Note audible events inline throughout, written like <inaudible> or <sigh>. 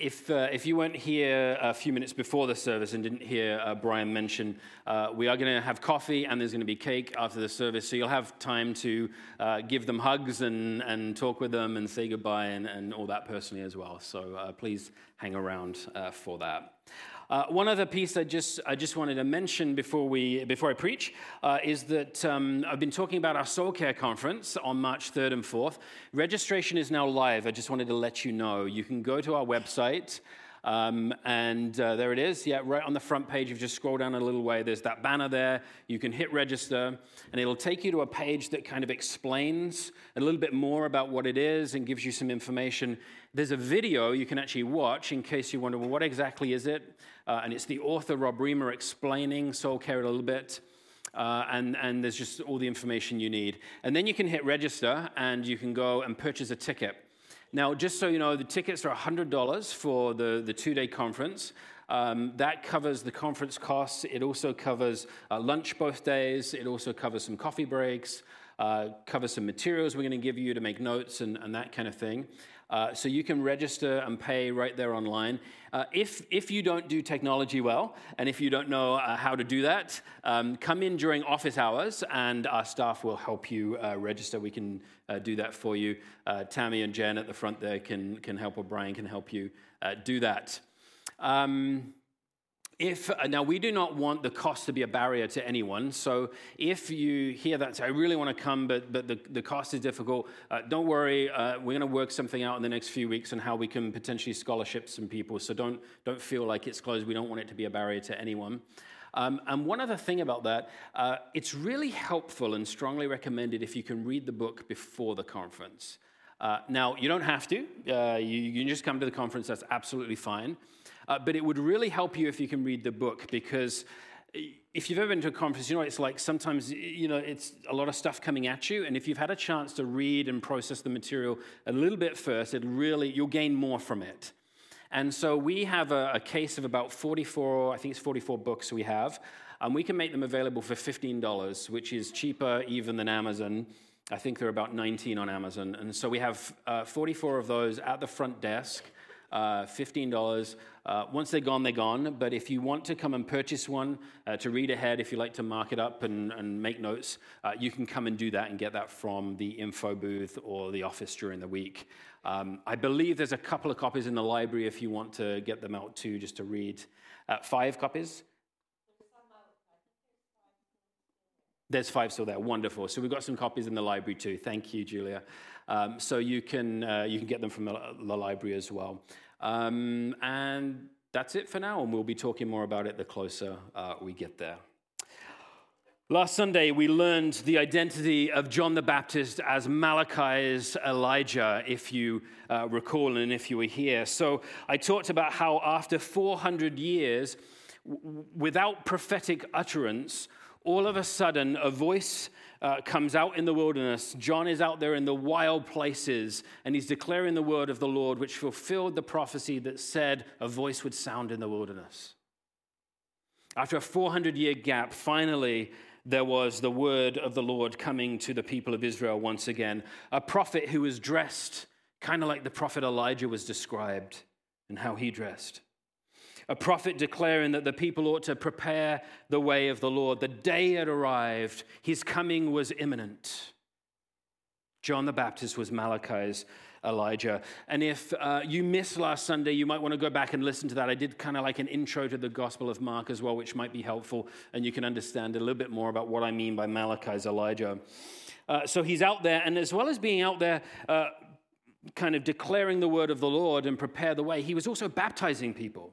if, uh, if you weren't here a few minutes before the service and didn't hear uh, Brian mention, uh, we are going to have coffee and there's going to be cake after the service. So you'll have time to uh, give them hugs and, and talk with them and say goodbye and, and all that personally as well. So uh, please hang around uh, for that. Uh, one other piece I just, I just wanted to mention before, we, before I preach uh, is that um, I've been talking about our Soul Care Conference on March 3rd and 4th. Registration is now live. I just wanted to let you know. You can go to our website. Um, and uh, there it is. Yeah, right on the front page. If you just scroll down a little way, there's that banner there. You can hit register, and it'll take you to a page that kind of explains a little bit more about what it is and gives you some information. There's a video you can actually watch in case you wonder, well, what exactly is it? Uh, and it's the author, Rob Reimer, explaining soul care a little bit. Uh, and, and there's just all the information you need. And then you can hit register and you can go and purchase a ticket. Now, just so you know, the tickets are $100 for the, the two day conference. Um, that covers the conference costs. It also covers uh, lunch both days. It also covers some coffee breaks, uh, covers some materials we're going to give you to make notes and, and that kind of thing. Uh, so you can register and pay right there online. Uh, if, if you don't do technology well, and if you don't know uh, how to do that, um, come in during office hours and our staff will help you uh, register. We can uh, do that for you. Tammy and Jen at the front there can, can help, or Brian can help you do that. Um, if uh, now we do not want the cost to be a barrier to anyone so if you hear that say, i really want to come but, but the, the cost is difficult uh, don't worry uh, we're going to work something out in the next few weeks on how we can potentially scholarship some people so don't don't feel like it's closed we don't want it to be a barrier to anyone um, and one other thing about that, uh, it's really helpful and strongly recommended if you can read the book before the conference. Uh, now, you don't have to. Uh, you, you, can just come to the conference, that's absolutely fine. Uh, but it would really help you if you can read the book because if you've ever been to a conference, you know it's like sometimes you know it's a lot of stuff coming at you, and if you've had a chance to read and process the material a little bit first, it really you'll gain more from it. And so we have a, a case of about 44, I think it's 44 books we have, and we can make them available for $15, which is cheaper even than Amazon. I think there are about 19 on Amazon, and so we have uh, 44 of those at the front desk uh, $15. Uh, once they're gone, they're gone. But if you want to come and purchase one uh, to read ahead, if you like to mark it up and, and make notes, uh, you can come and do that and get that from the info booth or the office during the week. Um, I believe there's a couple of copies in the library if you want to get them out too, just to read. Uh, five copies? There's five still there. Wonderful. So we've got some copies in the library too. Thank you, Julia. Um, so you can, uh, you can get them from the, the library as well. Um, and that's it for now, and we'll be talking more about it the closer uh, we get there. Last Sunday, we learned the identity of John the Baptist as Malachi's Elijah, if you uh, recall and if you were here. So I talked about how after 400 years, w- without prophetic utterance, all of a sudden a voice uh, comes out in the wilderness. John is out there in the wild places, and he's declaring the word of the Lord, which fulfilled the prophecy that said a voice would sound in the wilderness. After a 400 year gap, finally, there was the word of the Lord coming to the people of Israel once again. A prophet who was dressed kind of like the prophet Elijah was described and how he dressed a prophet declaring that the people ought to prepare the way of the Lord. The day had arrived, his coming was imminent. John the Baptist was Malachi's Elijah. And if uh, you missed last Sunday, you might want to go back and listen to that. I did kind of like an intro to the Gospel of Mark as well, which might be helpful, and you can understand a little bit more about what I mean by Malachi's Elijah. Uh, so he's out there, and as well as being out there, uh, kind of declaring the word of the Lord and prepare the way, he was also baptizing people.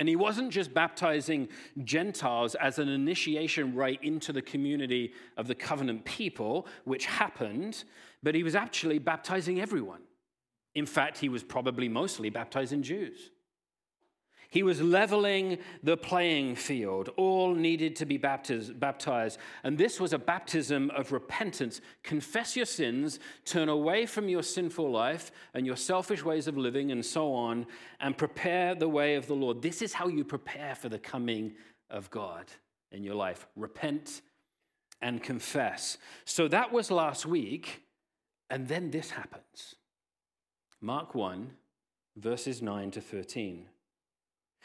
And he wasn't just baptizing Gentiles as an initiation right into the community of the covenant people, which happened, but he was actually baptizing everyone. In fact, he was probably mostly baptizing Jews. He was leveling the playing field. All needed to be baptized. And this was a baptism of repentance. Confess your sins, turn away from your sinful life and your selfish ways of living and so on, and prepare the way of the Lord. This is how you prepare for the coming of God in your life. Repent and confess. So that was last week. And then this happens Mark 1, verses 9 to 13.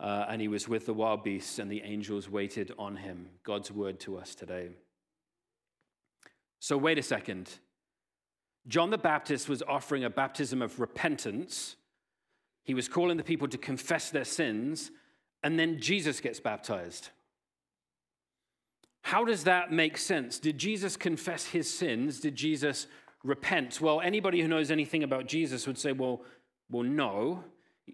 uh, and he was with the wild beasts, and the angels waited on him. God's word to us today. So, wait a second. John the Baptist was offering a baptism of repentance. He was calling the people to confess their sins, and then Jesus gets baptized. How does that make sense? Did Jesus confess his sins? Did Jesus repent? Well, anybody who knows anything about Jesus would say, well, well no,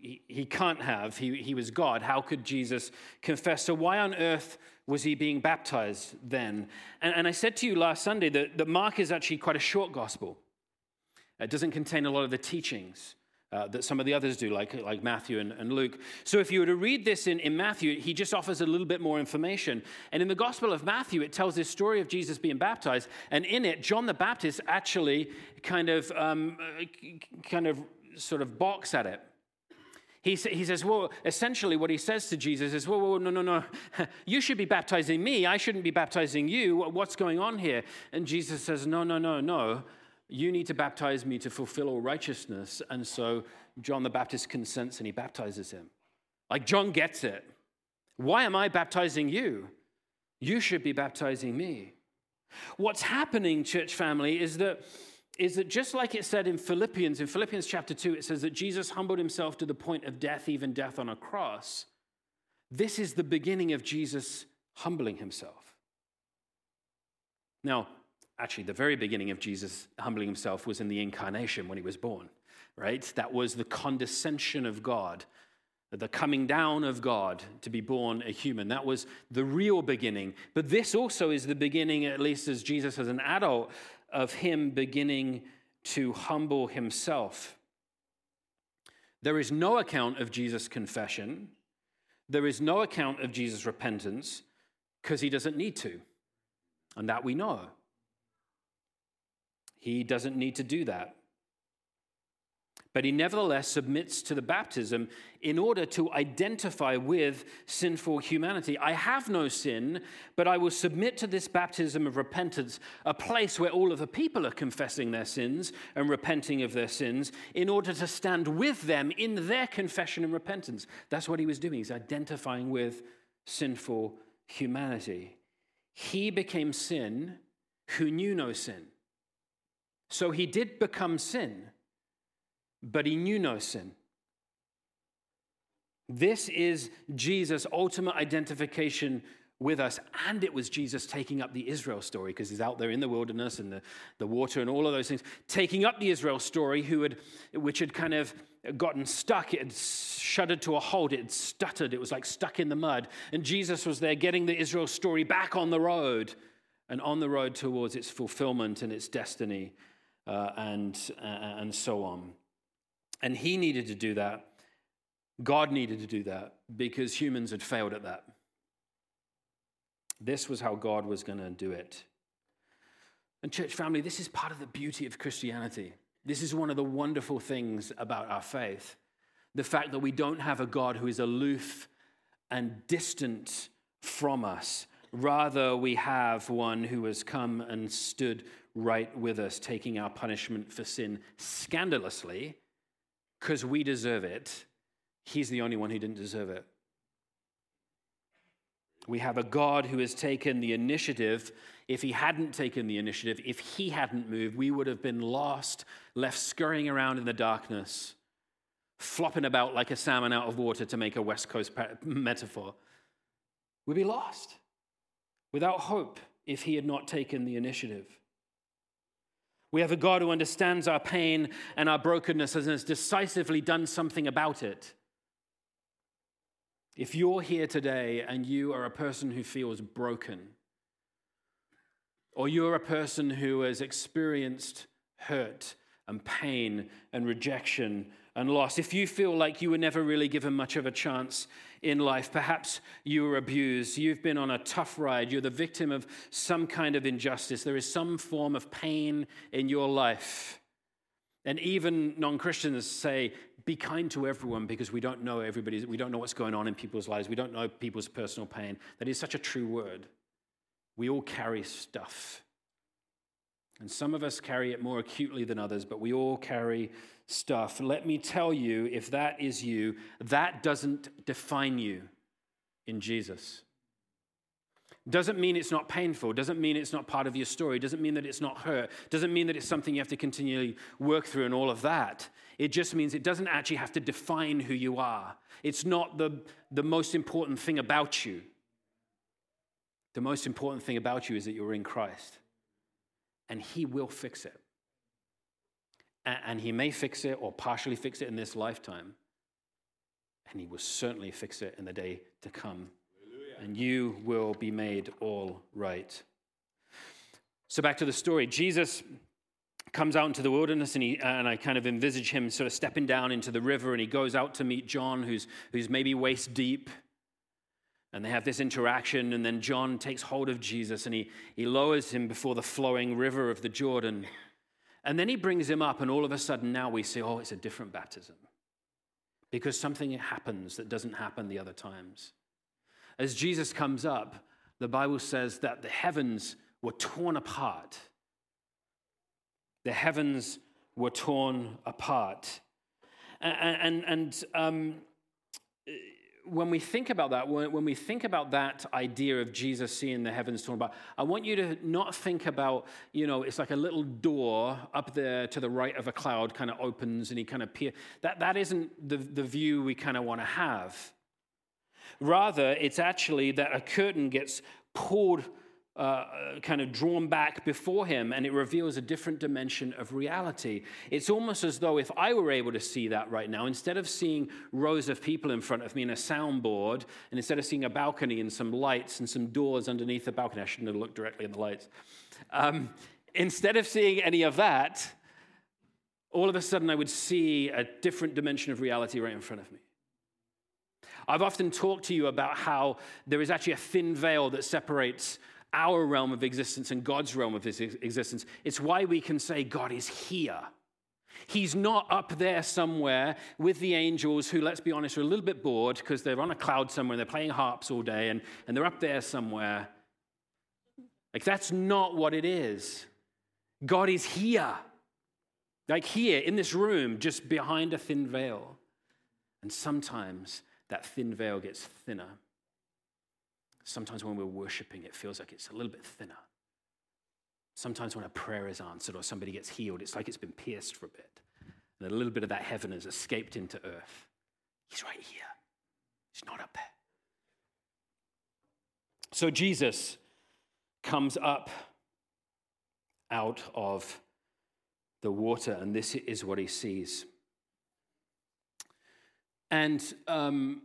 he, he can't have. He, he was God. How could Jesus confess? So, why on earth was he being baptized then? And, and I said to you last Sunday that, that Mark is actually quite a short gospel. It doesn't contain a lot of the teachings uh, that some of the others do, like, like Matthew and, and, Luke. So if you were to read this in, in Matthew, he just offers a little bit more information. And in the Gospel of Matthew, it tells this story of Jesus being baptized. And in it, John the Baptist actually kind of, um, kind of sort of balks at it. He, he says, well, essentially what he says to Jesus is, well, no, no, no. <laughs> You should be baptizing me. I shouldn't be baptizing you. What's going on here? And Jesus says, no, no, no, no. You need to baptize me to fulfill all righteousness. And so John the Baptist consents and he baptizes him. Like John gets it. Why am I baptizing you? You should be baptizing me. What's happening, church family, is that, is that just like it said in Philippians, in Philippians chapter 2, it says that Jesus humbled himself to the point of death, even death on a cross. This is the beginning of Jesus humbling himself. Now, actually, the very beginning of Jesus humbling himself was in the incarnation when he was born, right? That was the condescension of God, the coming down of God to be born a human. That was the real beginning. But this also is the beginning, at least as Jesus as an adult, of him beginning to humble himself. There is no account of Jesus' confession. There is no account of Jesus' repentance because he doesn't need to. And that we know. He doesn't need to do that. But he nevertheless submits to the baptism in order to identify with sinful humanity. I have no sin, but I will submit to this baptism of repentance, a place where all of the people are confessing their sins and repenting of their sins, in order to stand with them in their confession and repentance. That's what he was doing. He's identifying with sinful humanity. He became sin who knew no sin so he did become sin, but he knew no sin. This is Jesus' ultimate identification with us. And it was Jesus taking up the Israel story because he's out there in the wilderness and the, the water and all of those things, taking up the Israel story, who had, which had kind of gotten stuck. It had shuddered to a halt. It had stuttered. It was like stuck in the mud. And Jesus was there getting the Israel story back on the road and on the road towards its fulfillment and its destiny uh, and, uh, and so on. And he needed to do that. God needed to do that because humans had failed at that. This was how God was going to do it. And, church family, this is part of the beauty of Christianity. This is one of the wonderful things about our faith the fact that we don't have a God who is aloof and distant from us. Rather, we have one who has come and stood right with us, taking our punishment for sin scandalously because we deserve it. He's the only one who didn't deserve it. We have a God who has taken the initiative. If he hadn't taken the initiative, if he hadn't moved, we would have been lost, left scurrying around in the darkness, flopping about like a salmon out of water to make a West Coast metaphor. We'd be lost without hope if he had not taken the initiative. We have a God who understands our pain and our brokenness and has decisively done something about it. If you're here today and you are a person who feels broken, or you're a person who has experienced hurt and pain and rejection and loss, if you feel like you were never really given much of a chance in life. Perhaps you were abused. You've been on a tough ride. You're the victim of some kind of injustice. There is some form of pain in your life. And even non Christians say, be kind to everyone because we don't know everybody, we don't know what's going on in people's lives. We don't know people's personal pain. That is such a true word. We all carry stuff. And some of us carry it more acutely than others, but we all carry stuff. Let me tell you, if that is you, that doesn't define you in Jesus. Doesn't mean it's not painful, doesn't mean it's not part of your story, doesn't mean that it's not hurt, doesn't mean that it's something you have to continually work through and all of that. It just means it doesn't actually have to define who you are. It's not the, the most important thing about you. The most important thing about you is that you're in Christ and He will fix it. And He may fix it or partially fix it in this lifetime, and He will certainly fix it in the day to come. Hallelujah. And you will be made all right. So, back to the story. Jesus comes out into the wilderness and, he, and I kind of envisage him sort of stepping down into the river and he goes out to meet John, who's, who's maybe waist deep. And they have this interaction, and then John takes hold of Jesus and he, he lowers him before the flowing river of the Jordan. And then he brings him up, and all of a sudden now we see, oh, it's a different baptism. Because something happens that doesn't happen the other times. As Jesus comes up, the Bible says that the heavens were torn apart. The heavens were torn apart. And, and, and um, when we think about that, when we think about that idea of Jesus seeing the heavens torn apart, I want you to not think about, you know, it's like a little door up there to the right of a cloud kind of opens and he kind of peer. That, that isn't the, the view we kind of want to have. Rather, it's actually that a curtain gets pulled uh, kind of drawn back before him, and it reveals a different dimension of reality. It's almost as though if I were able to see that right now, instead of seeing rows of people in front of me in a soundboard, and instead of seeing a balcony and some lights and some doors underneath the balcony, I shouldn't have looked directly at the lights. Um, instead of seeing any of that, all of a sudden I would see a different dimension of reality right in front of me. I've often talked to you about how there is actually a thin veil that separates our realm of existence and God's realm of existence. It's why we can say God is here. He's not up there somewhere with the angels who, let's be honest, are a little bit bored because they're on a cloud somewhere and they're playing harps all day and, and they're up there somewhere. Like, that's not what it is. God is here. Like here in this room, just behind a thin veil. And sometimes that thin veil gets thinner Sometimes when we're worshiping, it feels like it's a little bit thinner. Sometimes when a prayer is answered or somebody gets healed, it's like it's been pierced for a bit. And a little bit of that heaven has escaped into earth. He's right here, he's not up there. So Jesus comes up out of the water, and this is what he sees. And um,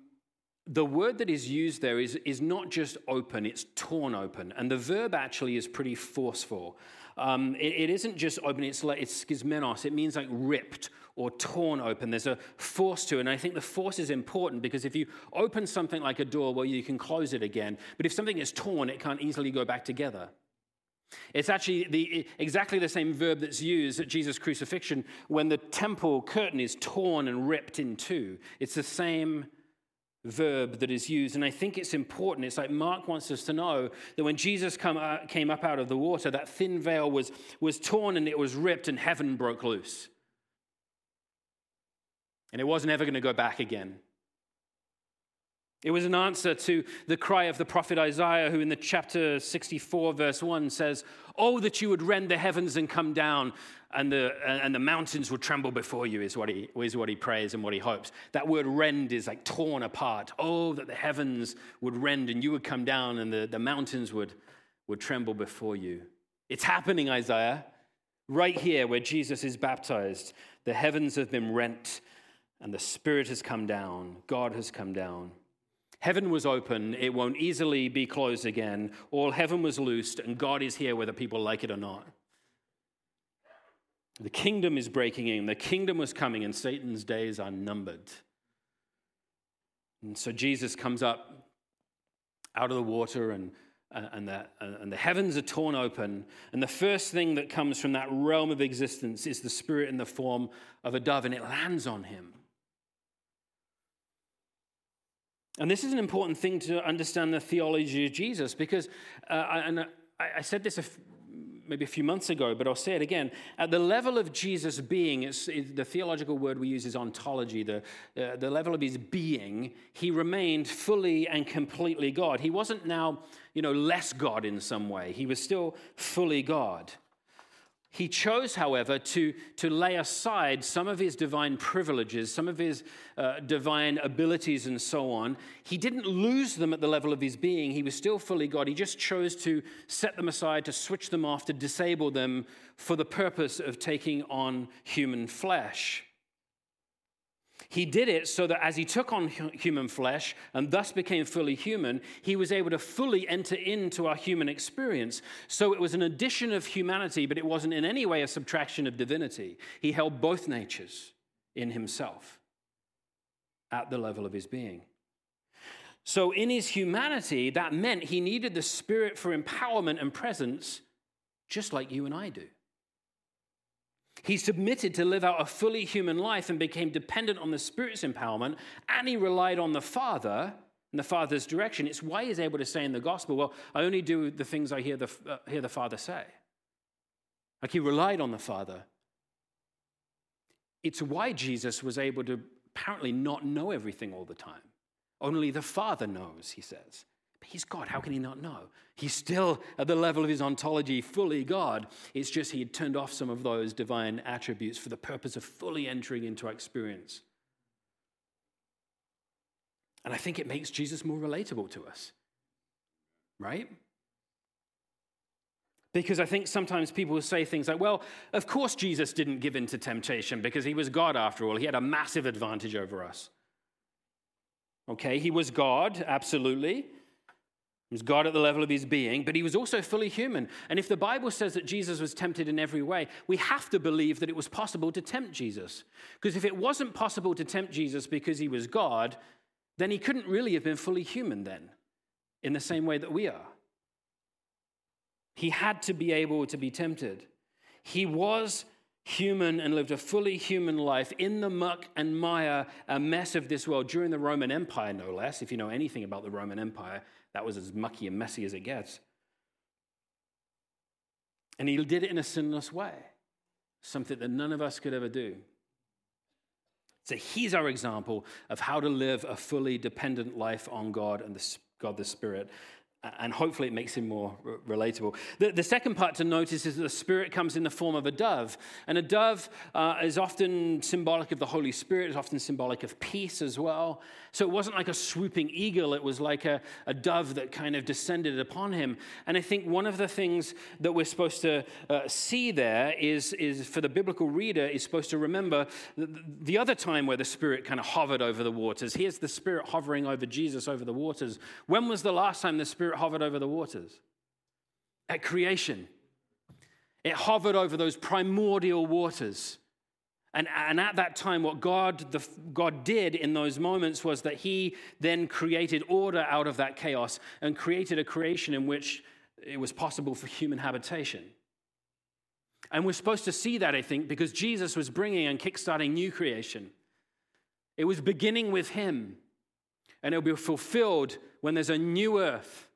the word that is used there is, is not just open, it's torn open. And the verb actually is pretty forceful. Um, it, it isn't just open, it's, like, it's schismenos. It means like ripped or torn open. There's a force to it. And I think the force is important because if you open something like a door, well, you can close it again. But if something is torn, it can't easily go back together. It's actually the, exactly the same verb that's used at Jesus' crucifixion when the temple curtain is torn and ripped in two. It's the same verb that is used. And I think it's important. It's like Mark wants us to know that when Jesus come, uh, came up out of the water, that thin veil was, was torn and it was ripped and heaven broke loose. And it wasn't ever going to go back again. It was an answer to the cry of the prophet Isaiah, who in the chapter 64, verse 1 says, Oh, that you would rend the heavens and come down, and the, and the mountains would tremble before you, is what, he, is what he prays and what he hopes. That word rend is like torn apart. Oh, that the heavens would rend and you would come down, and the, the mountains would, would tremble before you. It's happening, Isaiah. Right here, where Jesus is baptized, the heavens have been rent, and the Spirit has come down. God has come down. Heaven was open, it won't easily be closed again. All heaven was loosed, and God is here whether people like it or not. The kingdom is breaking in, the kingdom was coming, and Satan's days are numbered. And so Jesus comes up out of the water and uh, and the, uh, and the heavens are torn open. And the first thing that comes from that realm of existence is the Spirit in the form of a dove, and it lands on him. And this is an important thing to understand the theology of Jesus because, uh, and I, said this a f- maybe a few months ago, but I'll say it again. At the level of Jesus being, it's, it, the theological word we use is ontology, the, uh, the level of his being, he remained fully and completely God. He wasn't now, you know, less God in some way, he was still fully God. He chose, however, to, to lay aside some of his divine privileges, some of his uh, divine abilities, and so on. He didn't lose them at the level of his being. He was still fully God. He just chose to set them aside, to switch them off, to disable them for the purpose of taking on human flesh. He did it so that as he took on human flesh and thus became fully human, he was able to fully enter into our human experience. So it was an addition of humanity, but it wasn't in any way a subtraction of divinity. He held both natures in himself at the level of his being. So in his humanity, that meant he needed the Spirit for empowerment and presence, just like you and I do. He submitted to live out a fully human life and became dependent on the Spirit's empowerment, and he relied on the Father and the Father's direction. It's why he's able to say in the gospel, Well, I only do the things I hear the, uh, hear the Father say. Like he relied on the Father. It's why Jesus was able to apparently not know everything all the time. Only the Father knows, he says. But he's God. How can he not know? He's still at the level of his ontology, fully God. It's just he had turned off some of those divine attributes for the purpose of fully entering into our experience. And I think it makes Jesus more relatable to us, right? Because I think sometimes people will say things like, well, of course Jesus didn't give in to temptation because he was God after all. He had a massive advantage over us. Okay, he was God, absolutely. He was God at the level of his being, but he was also fully human. And if the Bible says that Jesus was tempted in every way, we have to believe that it was possible to tempt Jesus. Because if it wasn't possible to tempt Jesus because he was God, then he couldn't really have been fully human then, in the same way that we are. He had to be able to be tempted. He was human and lived a fully human life in the muck and mire, a mess of this world during the Roman Empire, no less. If you know anything about the Roman Empire, that was as mucky and messy as it gets. And he did it in a sinless way, something that none of us could ever do. So he's our example of how to live a fully dependent life on God and the, God the Spirit and hopefully it makes him more relatable. The, the, second part to notice is that the Spirit comes in the form of a dove. And a dove uh, is often symbolic of the Holy Spirit, it's often symbolic of peace as well. So it wasn't like a swooping eagle, it was like a, a dove that kind of descended upon him. And I think one of the things that we're supposed to uh, see there is, is for the biblical reader, is supposed to remember the, the other time where the Spirit kind of hovered over the waters. Here's the Spirit hovering over Jesus over the waters. When was the last time the Spirit Spirit hovered over the waters. At creation, it hovered over those primordial waters. And, and at that time, what God, the, God did in those moments was that He then created order out of that chaos and created a creation in which it was possible for human habitation. And we're supposed to see that, I think, because Jesus was bringing and kickstarting new creation. It was beginning with Him, and it'll be fulfilled when there's a new earth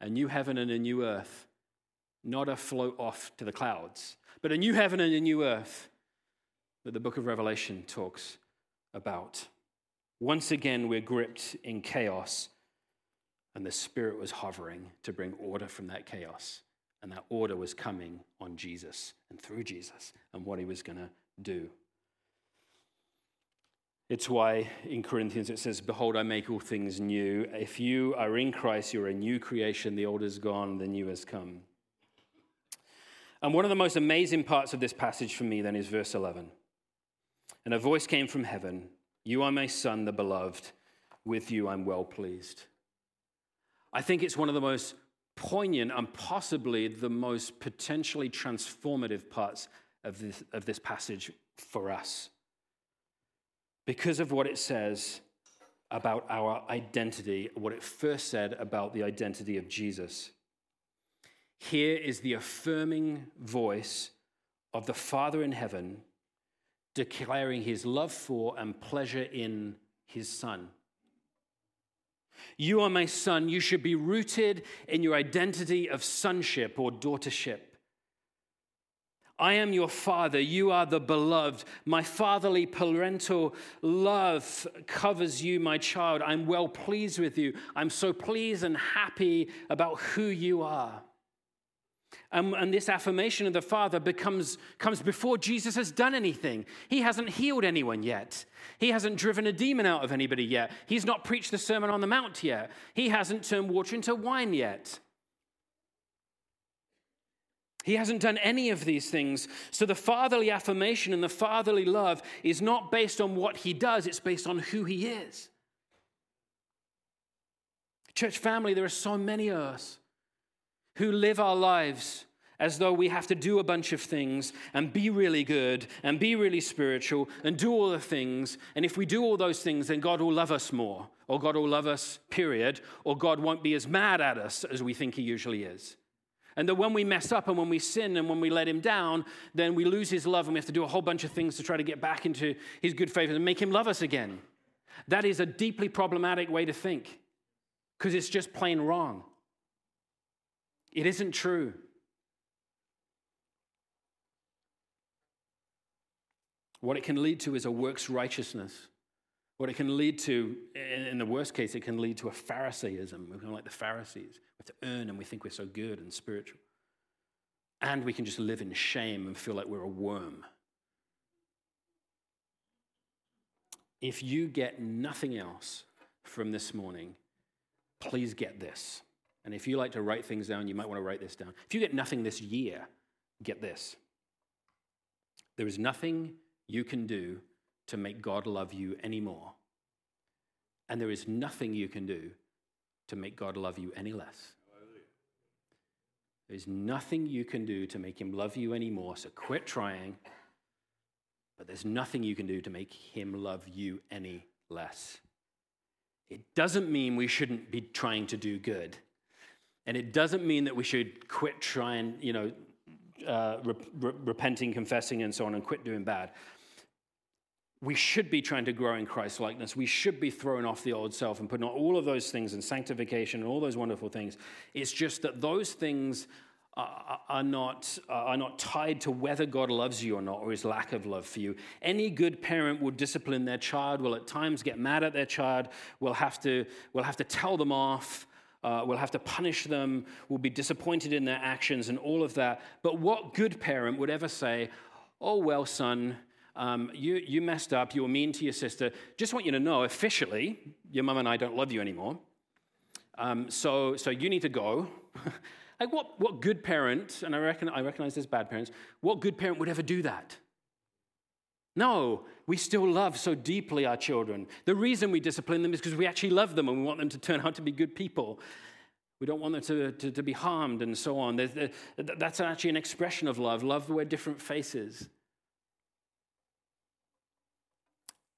a new heaven and a new earth, not a float off to the clouds, but a new heaven and a new earth that the book of Revelation talks about. Once again, we're gripped in chaos, and the Spirit was hovering to bring order from that chaos. And that order was coming on Jesus and through Jesus and what he was going to do. It's why in Corinthians it says, Behold, I make all things new. If you are in Christ, you're a new creation. The old is gone, the new has come. And one of the most amazing parts of this passage for me then is verse 11. And a voice came from heaven You are my son, the beloved. With you I'm well pleased. I think it's one of the most poignant and possibly the most potentially transformative parts of this, of this passage for us because of what it says about our identity, what it first said about the identity of Jesus. Here is the affirming voice of the Father in heaven declaring his love for and pleasure in his Son. You are my son. You should be rooted in your identity of sonship or daughtership. I am your father. You are the beloved. My fatherly parental love covers you, my child. I'm well pleased with you. I'm so pleased and happy about who you are. And, and, this affirmation of the Father becomes, comes before Jesus has done anything. He hasn't healed anyone yet. He hasn't driven a demon out of anybody yet. He's not preached the Sermon on the Mount yet. He hasn't turned water into wine yet. He hasn't done any of these things. So the fatherly affirmation and the fatherly love is not based on what he does, it's based on who he is. Church family, there are so many of us who live our lives as though we have to do a bunch of things and be really good and be really spiritual and do all the things. And if we do all those things, then God will love us more, or God will love us, period, or God won't be as mad at us as we think He usually is. And that when we mess up and when we sin and when we let Him down, then we lose His love and we have to do a whole bunch of things to try to get back into His good favor and make Him love us again. That is a deeply problematic way to think because it's just plain wrong. It isn't true. What it can lead to is a works righteousness. What it can lead to, in the worst case, it can lead to a Phariseeism. We're kind of like the Pharisees. We have to earn and we think we're so good and spiritual. And we can just live in shame and feel like we're a worm. If you get nothing else from this morning, please get this. And if you like to write things down, you might want to write this down. If you get nothing this year, get this. There is nothing you can do to make God love you anymore. And there is nothing you can do to make God love you any less. There's nothing you can do to make him love you anymore, so quit trying. But there's nothing you can do to make him love you any less. It doesn't mean we shouldn't be trying to do good. And it doesn't mean that we should quit trying, you know, uh, re- repenting, confessing, and so on, and quit doing bad. We should be trying to grow in Christ likeness. We should be throwing off the old self and putting on all of those things and sanctification and all those wonderful things. It's just that those things are, are not, are not tied to whether God loves you or not, or his lack of love for you. Any good parent will discipline their child, will at times get mad at their child, will have to, will have to tell them off uh, we'll have to punish them, we'll be disappointed in their actions and all of that. But what good parent would ever say, Oh, well, son, um, you, you messed up, you were mean to your sister. Just want you to know, officially, your mum and I don't love you anymore. Um, so, so you need to go. <laughs> like, what, what good parent, and I, reckon, I recognize there's bad parents, what good parent would ever do that? No, we still love so deeply our children. The reason we discipline them is because we actually love them and we want them to turn out to be good people. We don't want them to, to, to be harmed and so on. There's, that's actually an expression of love. Love wear different faces.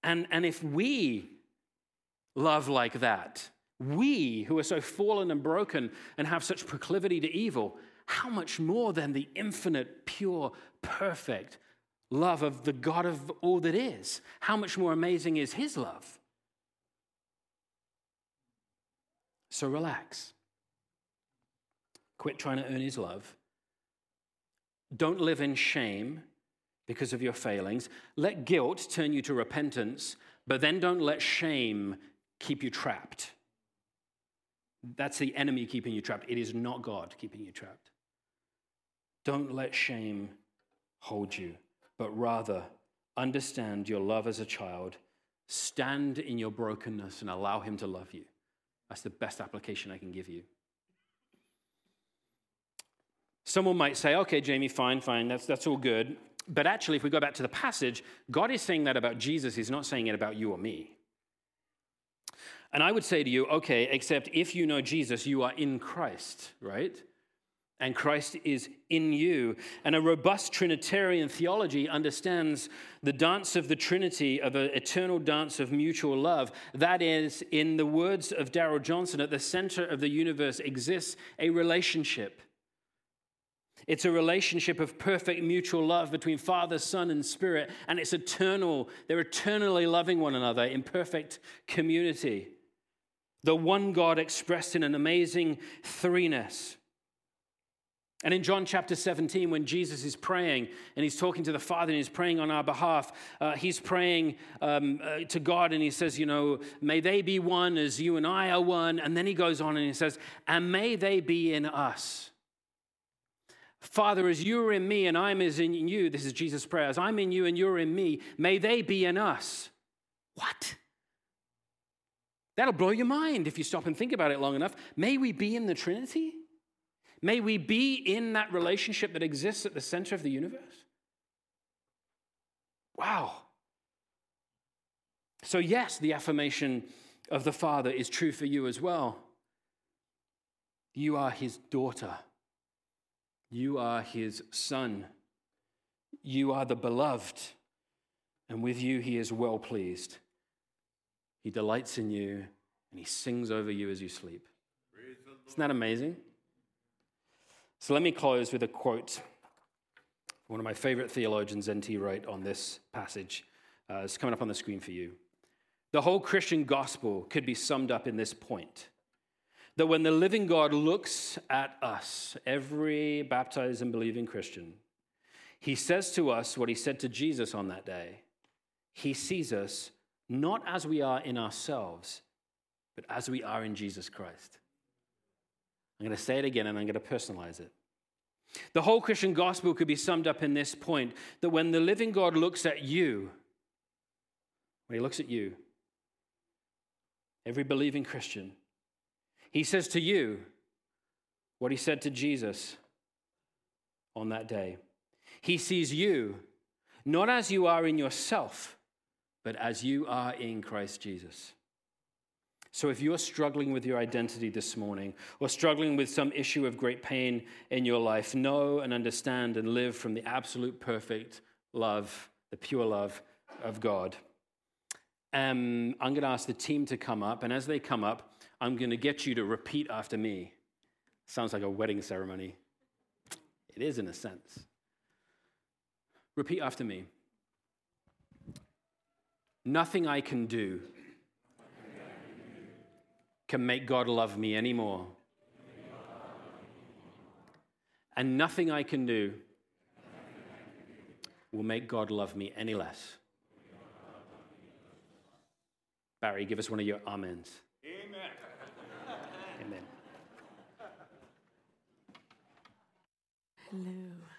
And, and if we love like that, we who are so fallen and broken and have such proclivity to evil, how much more than the infinite, pure, perfect, love of the God of all that is. How much more amazing is his love? So relax. Quit trying to earn his love. Don't live in shame because of your failings. Let guilt turn you to repentance, but then don't let shame keep you trapped. That's the enemy keeping you trapped. It is not God keeping you trapped. Don't let shame hold you but rather understand your love as a child, stand in your brokenness, and allow Him to love you. That's the best application I can give you. Someone might say, okay, Jamie, fine, fine, that's, that's all good. But actually, if we go back to the passage, God is saying that about Jesus, He's not saying it about you or me. And I would say to you, okay, except if you know Jesus, you are in Christ, right? and Christ is in you. And a robust Trinitarian theology understands the dance of the Trinity, of an eternal dance of mutual love. That is, in the words of Darrell Johnson, at the center of the universe exists a relationship. It's a relationship of perfect mutual love between Father, Son, and Spirit, and it's eternal. They're eternally loving one another in perfect community. The one God expressed in an amazing threeness. And in John chapter 17, when Jesus is praying and he's talking to the Father and he's praying on our behalf, uh, he's praying um, uh, to God and he says, You know, may they be one as you and I are one. And then he goes on and he says, And may they be in us. Father, as you're in me and I'm as in you, this is Jesus' prayer, as I'm in you and you're in me, may they be in us. What? That'll blow your mind if you stop and think about it long enough. May we be in the Trinity? May we be in that relationship that exists at the center of the universe. Wow. So, yes, the affirmation of the Father is true for you as well. You are his daughter, you are his son, you are the beloved, and with you he is well pleased. He delights in you and he sings over you as you sleep. Isn't that amazing? So let me close with a quote. One of my favorite theologians, N.T. Wright, on this passage. Uh, it's coming up on the screen for you. The whole Christian gospel could be summed up in this point that when the living God looks at us, every baptized and believing Christian, he says to us what he said to Jesus on that day. He sees us not as we are in ourselves, but as we are in Jesus Christ. I'm going to say it again and I'm going to personalize it. The whole Christian gospel could be summed up in this point that when the living God looks at you, when he looks at you, every believing Christian, he says to you what he said to Jesus on that day. He sees you not as you are in yourself, but as you are in Christ Jesus. So, if you're struggling with your identity this morning or struggling with some issue of great pain in your life, know and understand and live from the absolute perfect love, the pure love of God. Um, I'm going to ask the team to come up, and as they come up, I'm going to get you to repeat after me. Sounds like a wedding ceremony. It is, in a sense. Repeat after me. Nothing I can do can make God love me anymore. And nothing I can do will make God love me any less. Barry, give us one of your amens. Amen. Hello.